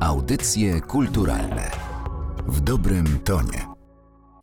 Audycje kulturalne w dobrym tonie.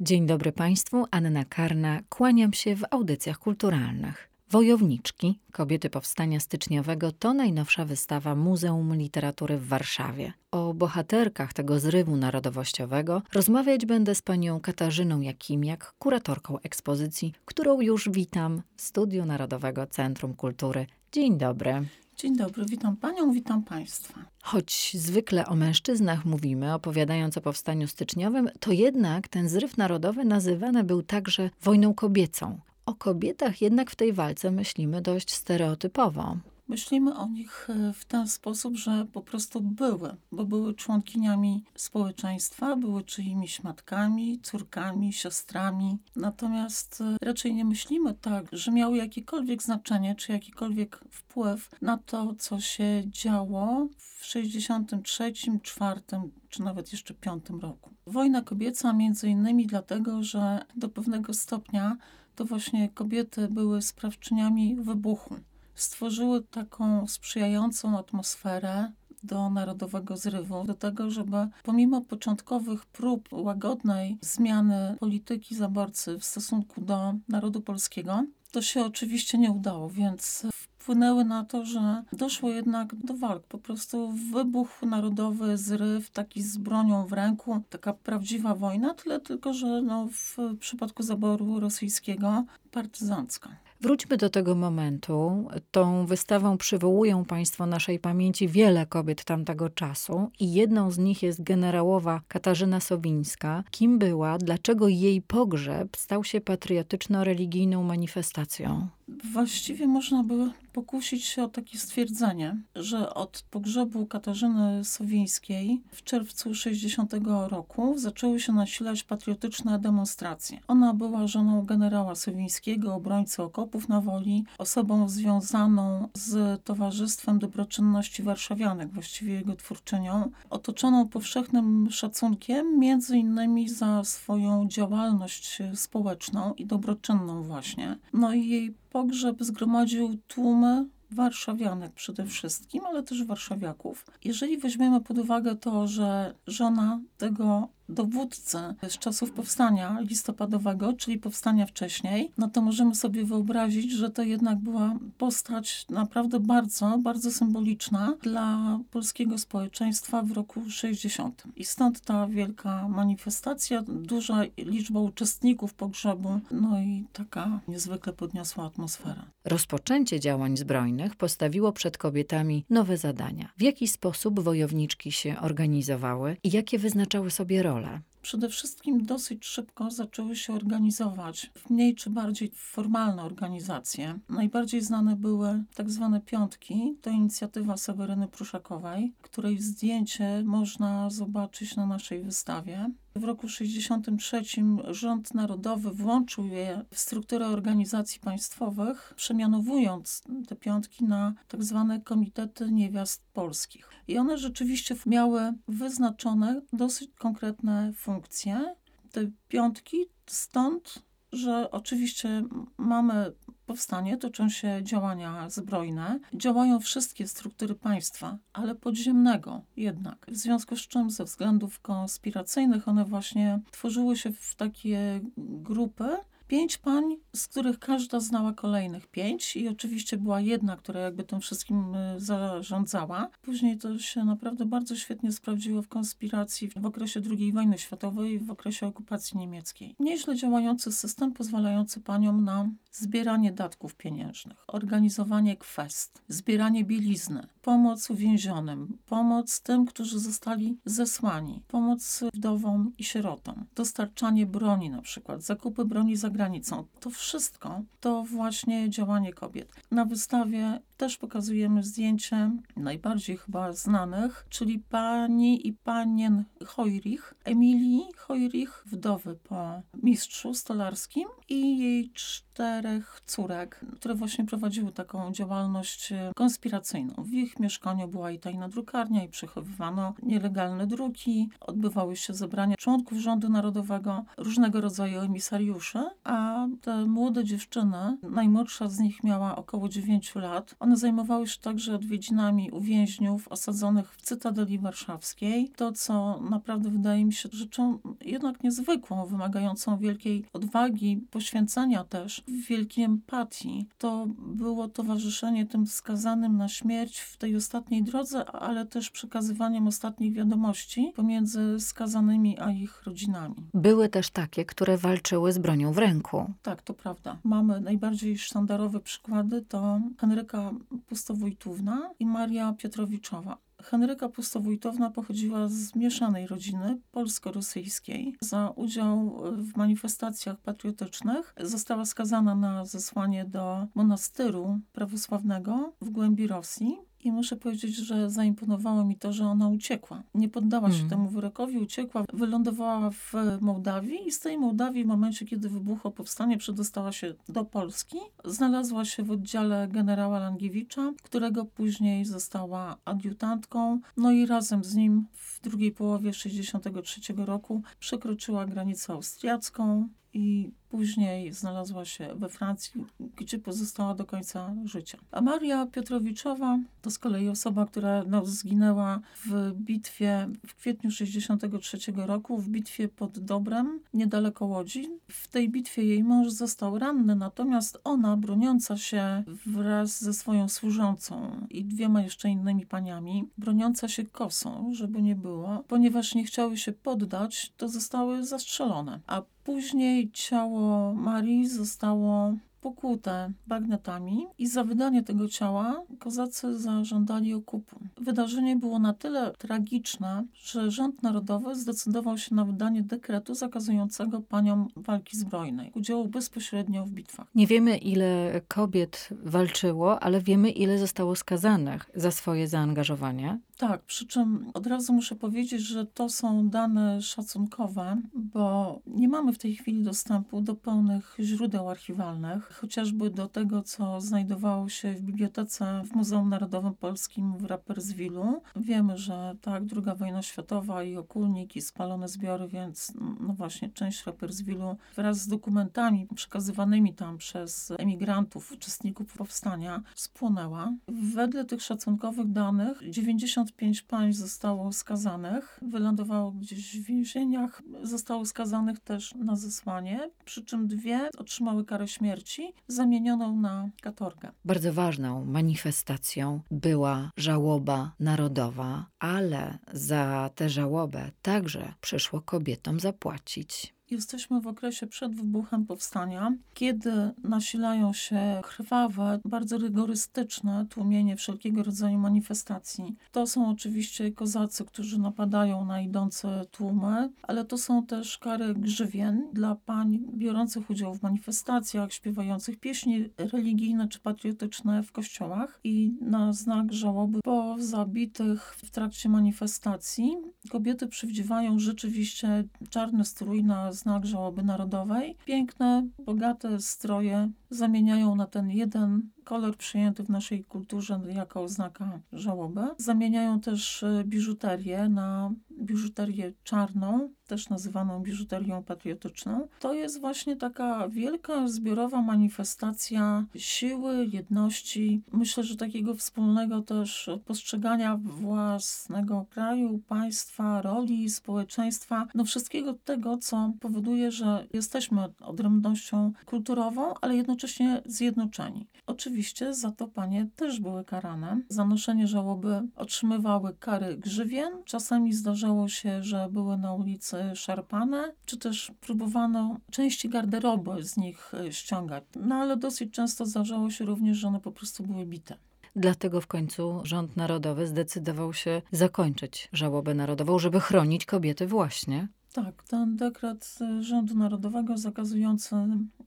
Dzień dobry Państwu, Anna Karna, kłaniam się w audycjach kulturalnych. Wojowniczki, kobiety powstania styczniowego to najnowsza wystawa Muzeum Literatury w Warszawie. O bohaterkach tego zrywu narodowościowego rozmawiać będę z panią Katarzyną Jakimiak, kuratorką ekspozycji, którą już witam w Studiu Narodowego Centrum Kultury. Dzień dobry. Dzień dobry, witam panią, witam państwa. Choć zwykle o mężczyznach mówimy, opowiadając o powstaniu styczniowym, to jednak ten zryw narodowy nazywany był także wojną kobiecą. O kobietach jednak w tej walce myślimy dość stereotypowo. Myślimy o nich e, w ten sposób, że po prostu były, bo były członkiniami społeczeństwa, były czyimiś matkami, córkami, siostrami. Natomiast e, raczej nie myślimy tak, że miały jakiekolwiek znaczenie, czy jakikolwiek wpływ na to, co się działo w 63, 4 czy nawet jeszcze 5 roku. Wojna kobieca między innymi dlatego, że do pewnego stopnia to właśnie kobiety były sprawczyniami wybuchu stworzyły taką sprzyjającą atmosferę do narodowego zrywu, do tego, żeby pomimo początkowych prób łagodnej zmiany polityki zaborcy w stosunku do narodu polskiego, to się oczywiście nie udało, więc wpłynęły na to, że doszło jednak do walk. Po prostu wybuch narodowy, zryw, taki z bronią w ręku, taka prawdziwa wojna, tyle tylko, że no, w przypadku zaboru rosyjskiego partyzancka. Wróćmy do tego momentu. Tą wystawą przywołują Państwo naszej pamięci wiele kobiet tamtego czasu i jedną z nich jest generałowa Katarzyna Sowińska. Kim była, dlaczego jej pogrzeb stał się patriotyczno-religijną manifestacją? Właściwie można by pokusić się o takie stwierdzenie, że od pogrzebu Katarzyny Sowińskiej w czerwcu 60 roku zaczęły się nasilać patriotyczne demonstracje. Ona była żoną generała Sowińskiego, obrońcy okopów na Woli, osobą związaną z Towarzystwem Dobroczynności Warszawianek, właściwie jego twórczynią, otoczoną powszechnym szacunkiem, między innymi za swoją działalność społeczną i dobroczynną właśnie. No i jej pogrzeb zgromadził tłumy warszawianek przede wszystkim, ale też warszawiaków. Jeżeli weźmiemy pod uwagę to, że żona tego dowódcy z czasów powstania listopadowego, czyli powstania wcześniej, no to możemy sobie wyobrazić, że to jednak była postać naprawdę bardzo, bardzo symboliczna dla polskiego społeczeństwa w roku 60. I stąd ta wielka manifestacja, duża liczba uczestników pogrzebu, no i taka niezwykle podniosła atmosfera. Rozpoczęcie działań zbrojnych postawiło przed kobietami nowe zadania. W jaki sposób wojowniczki się organizowały i jakie wyznaczały sobie role? Role? Przede wszystkim dosyć szybko zaczęły się organizować w mniej czy bardziej formalne organizacje. Najbardziej znane były tak zwane piątki. To inicjatywa Seweryny Pruszakowej, której zdjęcie można zobaczyć na naszej wystawie. W roku 1963 rząd narodowy włączył je w strukturę organizacji państwowych, przemianowując te piątki na tak zwane komitety niewiast polskich. I one rzeczywiście miały wyznaczone dosyć konkretne funkcje. Te piątki stąd, że oczywiście mamy powstanie, toczą się działania zbrojne, działają wszystkie struktury państwa, ale podziemnego jednak. W związku z czym ze względów konspiracyjnych one właśnie tworzyły się w takie grupy, pięć pań, z których każda znała kolejnych pięć i oczywiście była jedna, która jakby tym wszystkim y, zarządzała. Później to się naprawdę bardzo świetnie sprawdziło w konspiracji w okresie II wojny światowej w okresie okupacji niemieckiej. Nieźle działający system pozwalający paniom na zbieranie datków pieniężnych, organizowanie kwest, zbieranie bielizny, pomoc uwięzionym, pomoc tym, którzy zostali zesłani, pomoc wdowom i sierotom, dostarczanie broni na przykład, zakupy broni za granicą. To wszystko to właśnie działanie kobiet. Na wystawie też pokazujemy zdjęcie najbardziej chyba znanych, czyli pani i panien Hojrich, Emilii Hojrich, wdowy po mistrzu stolarskim i jej czterech córek, które właśnie prowadziły taką działalność konspiracyjną. W ich mieszkaniu była i tajna drukarnia i przechowywano nielegalne druki, odbywały się zebrania członków rządu narodowego, różnego rodzaju emisariuszy, a te młode dziewczyny, najmłodsza z nich miała około 9 lat, One zajmowały się także odwiedzinami uwięźniów osadzonych w Cytadeli Warszawskiej. To, co naprawdę wydaje mi się rzeczą jednak niezwykłą, wymagającą wielkiej odwagi, poświęcenia też, wielkiej empatii, to było towarzyszenie tym skazanym na śmierć w tej ostatniej drodze, ale też przekazywaniem ostatnich wiadomości pomiędzy skazanymi a ich rodzinami. Były też takie, które walczyły z bronią w ręku. Tak, to prawda. Mamy najbardziej sztandarowe przykłady to Henryka Pustowójtówna i Maria Piotrowiczowa. Henryka Pustowójtowna pochodziła z mieszanej rodziny polsko-rosyjskiej. Za udział w manifestacjach patriotycznych została skazana na zesłanie do monastyru prawosławnego w głębi Rosji. I muszę powiedzieć, że zaimponowało mi to, że ona uciekła. Nie poddała się mm. temu wyrokowi, uciekła, wylądowała w Mołdawii i z tej Mołdawii w momencie, kiedy wybuchło powstanie, przedostała się do Polski. Znalazła się w oddziale generała Langiewicza, którego później została adiutantką. No i razem z nim w drugiej połowie 1963 roku przekroczyła granicę austriacką i Później znalazła się we Francji, gdzie pozostała do końca życia. A Maria Piotrowiczowa to z kolei osoba, która no, zginęła w bitwie w kwietniu 1963 roku, w bitwie pod Dobrem, niedaleko Łodzi. W tej bitwie jej mąż został ranny, natomiast ona, broniąca się wraz ze swoją służącą i dwiema jeszcze innymi paniami, broniąca się kosą, żeby nie było, ponieważ nie chciały się poddać, to zostały zastrzelone. A później ciało Marii zostało pokłute bagnetami i za wydanie tego ciała kozacy zażądali okupu. Wydarzenie było na tyle tragiczne, że rząd narodowy zdecydował się na wydanie dekretu zakazującego paniom walki zbrojnej, udziału bezpośrednio w bitwach. Nie wiemy, ile kobiet walczyło, ale wiemy, ile zostało skazanych za swoje zaangażowanie. Tak, przy czym od razu muszę powiedzieć, że to są dane szacunkowe, bo nie mamy w tej chwili dostępu do pełnych źródeł archiwalnych, chociażby do tego, co znajdowało się w bibliotece w Muzeum Narodowym Polskim w Rapperswilu. Wiemy, że tak, II wojna światowa i okulnik i spalone zbiory, więc no właśnie część Rapperswilu wraz z dokumentami przekazywanymi tam przez emigrantów, uczestników powstania spłonęła. Wedle tych szacunkowych danych 90 55 pań zostało skazanych, wylądowało gdzieś w więzieniach, zostało skazanych też na zesłanie, przy czym dwie otrzymały karę śmierci zamienioną na katorgę. Bardzo ważną manifestacją była żałoba narodowa, ale za tę żałobę także przyszło kobietom zapłacić. Jesteśmy w okresie przed wybuchem powstania, kiedy nasilają się krwawe, bardzo rygorystyczne tłumienie wszelkiego rodzaju manifestacji. To są oczywiście kozacy, którzy napadają na idące tłumy, ale to są też kary grzywien dla pań biorących udział w manifestacjach, śpiewających pieśni religijne czy patriotyczne w kościołach i na znak żałoby po zabitych w trakcie manifestacji kobiety przywdziewają rzeczywiście czarny strój na znak żałoby narodowej. Piękne, bogate stroje zamieniają na ten jeden kolor przyjęty w naszej kulturze jako oznaka żałoby. Zamieniają też e, biżuterię na biżuterię czarną, też nazywaną biżuterią patriotyczną. To jest właśnie taka wielka, zbiorowa manifestacja siły, jedności, myślę, że takiego wspólnego też postrzegania własnego kraju, państwa, roli, społeczeństwa, no wszystkiego tego, co powoduje, że jesteśmy odrębnością kulturową, ale jednocześnie zjednoczeni. Oczywiście za to panie też były karane. Za noszenie żałoby otrzymywały kary grzywien, czasami zdarzało zdarzało się, że były na ulicy szarpane, czy też próbowano części garderoby z nich e, ściągać. No ale dosyć często zdarzało się również, że one po prostu były bite. Dlatego w końcu rząd narodowy zdecydował się zakończyć żałobę narodową, żeby chronić kobiety właśnie. Tak, ten dekret rządu narodowego zakazujący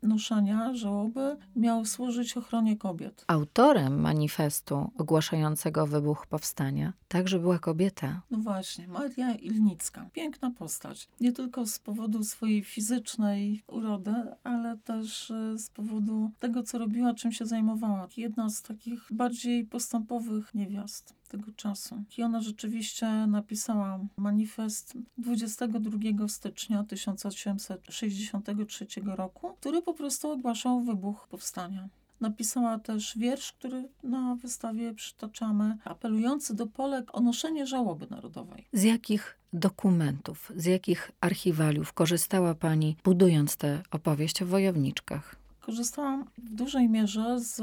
noszenia żałoby miał służyć ochronie kobiet. Autorem manifestu ogłaszającego wybuch powstania także była kobieta. No właśnie, Maria Ilnicka. Piękna postać. Nie tylko z powodu swojej fizycznej urody, ale też e, z powodu tego, co robiła, czym się zajmowała. Jedna z takich bardziej postępowych niewiast tego czasu. I ona rzeczywiście napisała manifest 22 stycznia 1863 roku, który po prostu ogłaszał wybuch powstania. Napisała też wiersz, który na wystawie przytaczamy, apelujący do Polek o noszenie żałoby narodowej. Z jakich dokumentów, z jakich archiwaliów korzystała Pani, budując tę opowieść o wojowniczkach? Korzystałam w dużej mierze z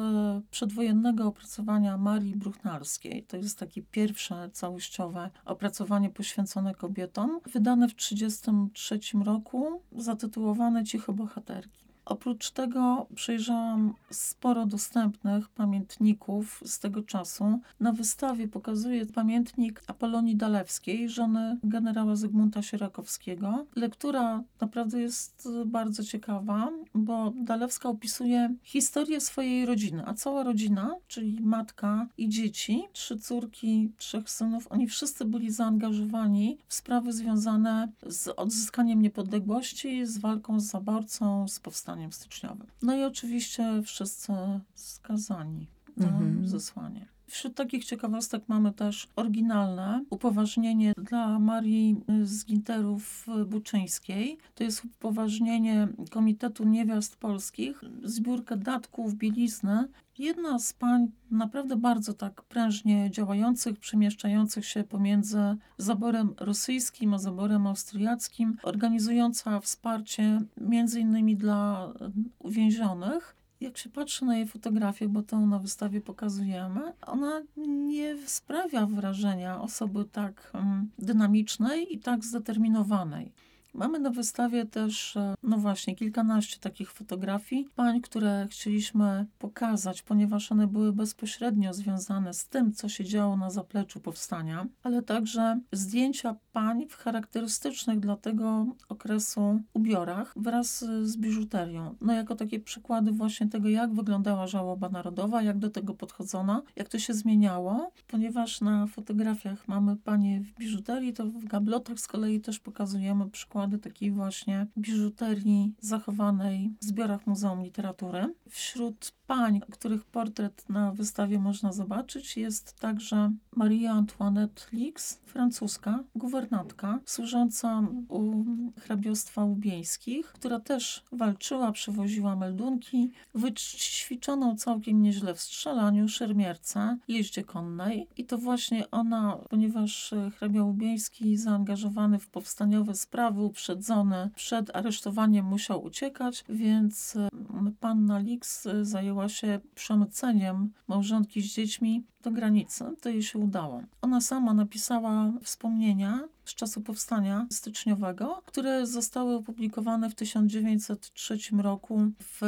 przedwojennego opracowania Marii Bruchnarskiej. To jest takie pierwsze całościowe opracowanie poświęcone kobietom, wydane w 1933 roku, zatytułowane Ciche Bohaterki. Oprócz tego przejrzałam sporo dostępnych pamiętników z tego czasu. Na wystawie pokazuję pamiętnik Apolonii Dalewskiej, żony generała Zygmunta Sierakowskiego. Lektura naprawdę jest bardzo ciekawa, bo Dalewska opisuje historię swojej rodziny, a cała rodzina, czyli matka i dzieci, trzy córki, trzech synów, oni wszyscy byli zaangażowani w sprawy związane z odzyskaniem niepodległości, z walką z zaborcą, z powstaniem powstaniem styczniowym. No i oczywiście wszyscy skazani mhm. zesłanie. Wśród takich ciekawostek mamy też oryginalne upoważnienie dla Marii z Ginterów Buczyńskiej. To jest upoważnienie Komitetu Niewiast Polskich, zbiórkę datków, bielizny. Jedna z pań naprawdę bardzo tak prężnie działających, przemieszczających się pomiędzy zaborem rosyjskim a zaborem austriackim, organizująca wsparcie między innymi dla uwięzionych jak się patrzy na jej fotografię, bo to na wystawie pokazujemy, ona nie sprawia wrażenia osoby tak um, dynamicznej i tak zdeterminowanej. Mamy na wystawie też, e, no właśnie, kilkanaście takich fotografii pań, które chcieliśmy pokazać, ponieważ one były bezpośrednio związane z tym, co się działo na zapleczu powstania, ale także zdjęcia pań w charakterystycznych dla tego okresu ubiorach wraz z biżuterią. No jako takie przykłady właśnie tego, jak wyglądała żałoba narodowa, jak do tego podchodzono, jak to się zmieniało, ponieważ na fotografiach mamy panie w biżuterii, to w gablotach z kolei też pokazujemy przykłady takiej właśnie biżuterii zachowanej w zbiorach Muzeum Literatury. Wśród pań, których portret na wystawie można zobaczyć, jest także Maria Antoinette Lix, francuska guwernantka, służąca u hrabiostwa ubieńskich, która też walczyła, przywoziła meldunki, wyćwiczoną całkiem nieźle w strzelaniu, szermierce, jeździe konnej. I to właśnie ona, ponieważ hrabia ubieński zaangażowany w powstaniowe sprawy, uprzedzony przed aresztowaniem musiał uciekać, więc panna Lix zajęła się przemyceniem małżonki z dziećmi do granicy. To jej się udało. Ona sama napisała wspomnienia z czasu powstania styczniowego, które zostały opublikowane w 1903 roku w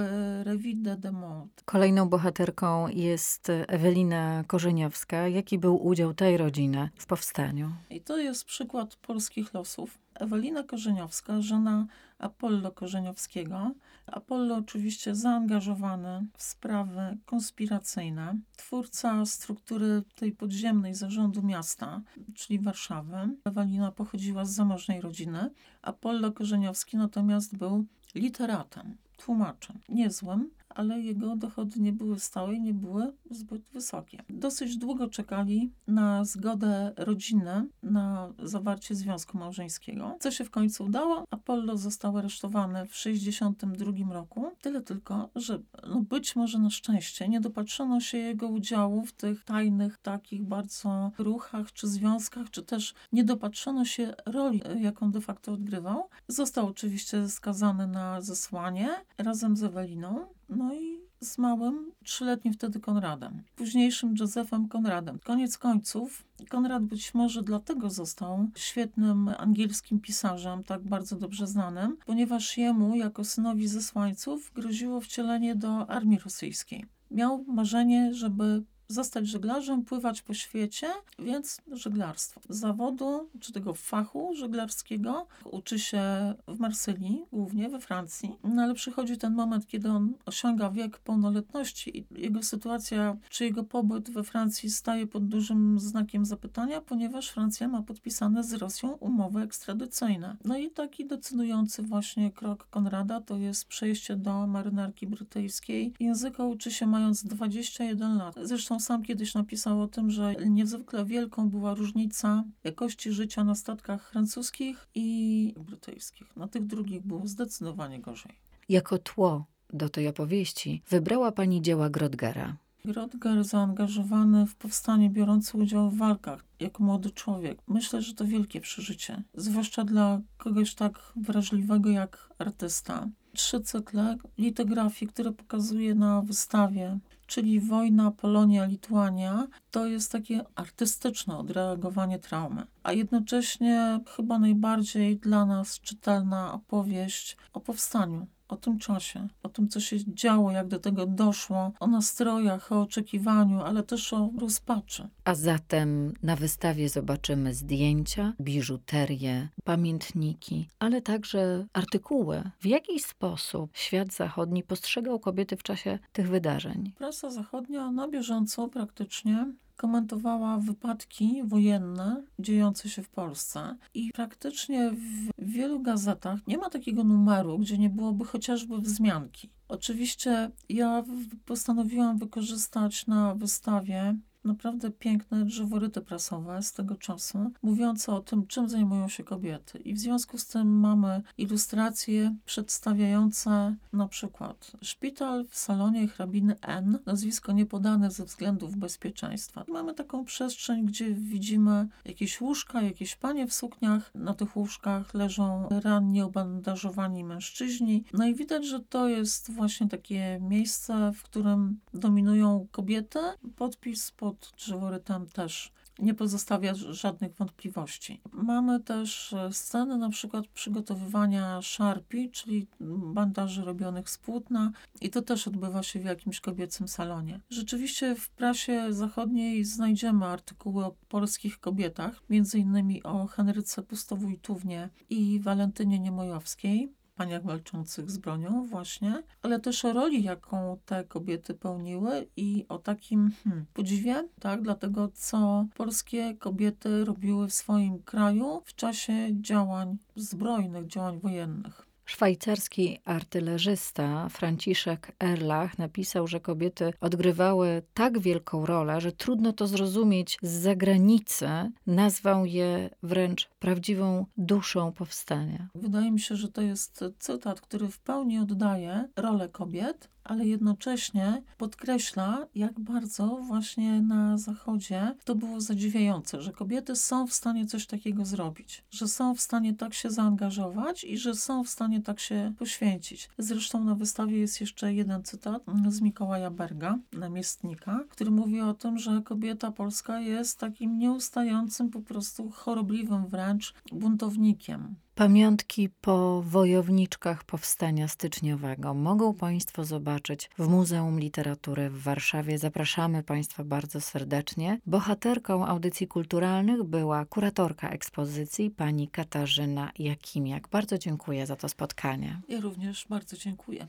Revue de Monde. Kolejną bohaterką jest Ewelina Korzeniowska. Jaki był udział tej rodziny w powstaniu? I to jest przykład polskich losów. Ewelina Korzeniowska, żona Apollo Korzeniowskiego. Apollo oczywiście zaangażowany w sprawy konspiracyjne, twórca struktury tej podziemnej zarządu miasta, czyli Warszawy. Ewelina pochodziła z zamożnej rodziny. Apollo Korzeniowski natomiast był literatem, tłumaczem, niezłym, ale jego dochody nie były stałe i nie były zbyt wysokie. Dosyć długo czekali na zgodę rodziny na zawarcie związku małżeńskiego, co się w końcu udało. Apollo został aresztowany w 1962 roku. Tyle tylko, że no być może na szczęście nie dopatrzono się jego udziału w tych tajnych, takich bardzo ruchach czy związkach, czy też nie dopatrzono się roli, jaką de facto odgrywał. Został oczywiście skazany na zesłanie razem z Eweliną. No i z małym, trzyletnim wtedy Konradem, późniejszym Józefem Konradem. Koniec końców, Konrad być może dlatego został świetnym angielskim pisarzem, tak bardzo dobrze znanym, ponieważ jemu, jako synowi zesłańców, groziło wcielenie do armii rosyjskiej. Miał marzenie, żeby zostać żeglarzem, pływać po świecie, więc żeglarstwo. Zawodu, czy tego fachu żeglarskiego uczy się w Marsylii, głównie we Francji, no ale przychodzi ten moment, kiedy on osiąga wiek pełnoletności i jego sytuacja, czy jego pobyt we Francji staje pod dużym znakiem zapytania, ponieważ Francja ma podpisane z Rosją umowy ekstradycyjne. No i taki decydujący właśnie krok Konrada to jest przejście do marynarki brytyjskiej. Języka uczy się mając 21 lat. Zresztą sam kiedyś napisał o tym, że niezwykle wielką była różnica jakości życia na statkach francuskich i brytyjskich. Na tych drugich było zdecydowanie gorzej. Jako tło do tej opowieści wybrała pani dzieła Grodgera. Grodger zaangażowany w powstanie, biorący udział w walkach jako młody człowiek. Myślę, że to wielkie przeżycie, zwłaszcza dla kogoś tak wrażliwego jak artysta. Trzy cykle litografii, które pokazuje na wystawie, czyli Wojna, Polonia, Lituania, to jest takie artystyczne odreagowanie traumy, a jednocześnie chyba najbardziej dla nas czytelna opowieść o powstaniu o tym czasie, o tym, co się działo, jak do tego doszło, o nastrojach, o oczekiwaniu, ale też o rozpaczy. A zatem na wystawie zobaczymy zdjęcia, biżuterię, pamiętniki, ale także artykuły. W jaki sposób świat zachodni postrzegał kobiety w czasie tych wydarzeń? Prasa zachodnia na bieżąco praktycznie komentowała wypadki wojenne dziejące się w Polsce i praktycznie w wielu gazetach nie ma takiego numeru, gdzie nie byłoby chociażby wzmianki. Oczywiście ja postanowiłam wykorzystać na wystawie naprawdę piękne drzeworyty prasowe z tego czasu, mówiące o tym, czym zajmują się kobiety. I w związku z tym mamy ilustracje przedstawiające na przykład szpital w salonie hrabiny N, nazwisko niepodane ze względów bezpieczeństwa. Mamy taką przestrzeń, gdzie widzimy jakieś łóżka, jakieś panie w sukniach. Na tych łóżkach leżą rannie obandażowani mężczyźni. No i widać, że to jest właśnie takie miejsce, w którym dominują kobiety. Podpis pod pod drzeworytem też nie pozostawia żadnych wątpliwości. Mamy też e, sceny na przykład przygotowywania szarpi, czyli bandaży robionych z płótna i to też odbywa się w jakimś kobiecym salonie. Rzeczywiście w prasie zachodniej znajdziemy artykuły o polskich kobietach, między innymi o Henryce Pustowójtównie i Walentynie Niemojowskiej paniach walczących z bronią właśnie, ale też o roli, jaką te kobiety pełniły i o takim hmm, podziwie, tak, dla tego, co polskie kobiety robiły w swoim kraju w czasie działań zbrojnych, działań wojennych. Szwajcarski artylerzysta Franciszek Erlach napisał, że kobiety odgrywały tak wielką rolę, że trudno to zrozumieć z zagranicy. Nazwał je wręcz prawdziwą duszą powstania. Wydaje mi się, że to jest cytat, który w pełni oddaje rolę kobiet ale jednocześnie podkreśla, jak bardzo właśnie na Zachodzie to było zadziwiające, że kobiety są w stanie coś takiego zrobić, że są w stanie tak się zaangażować i że są w stanie tak się poświęcić. Zresztą na wystawie jest jeszcze jeden cytat z Mikołaja Berga, namiestnika, który mówi o tym, że kobieta polska jest takim nieustającym, po prostu chorobliwym wręcz buntownikiem. Pamiątki po wojowniczkach powstania styczniowego mogą Państwo zobaczyć w Muzeum Literatury w Warszawie. Zapraszamy Państwa bardzo serdecznie. Bohaterką audycji kulturalnych była kuratorka ekspozycji pani Katarzyna Jakimiak. Bardzo dziękuję za to spotkanie. Ja również bardzo dziękuję.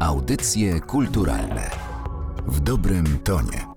Audycje kulturalne w dobrym tonie.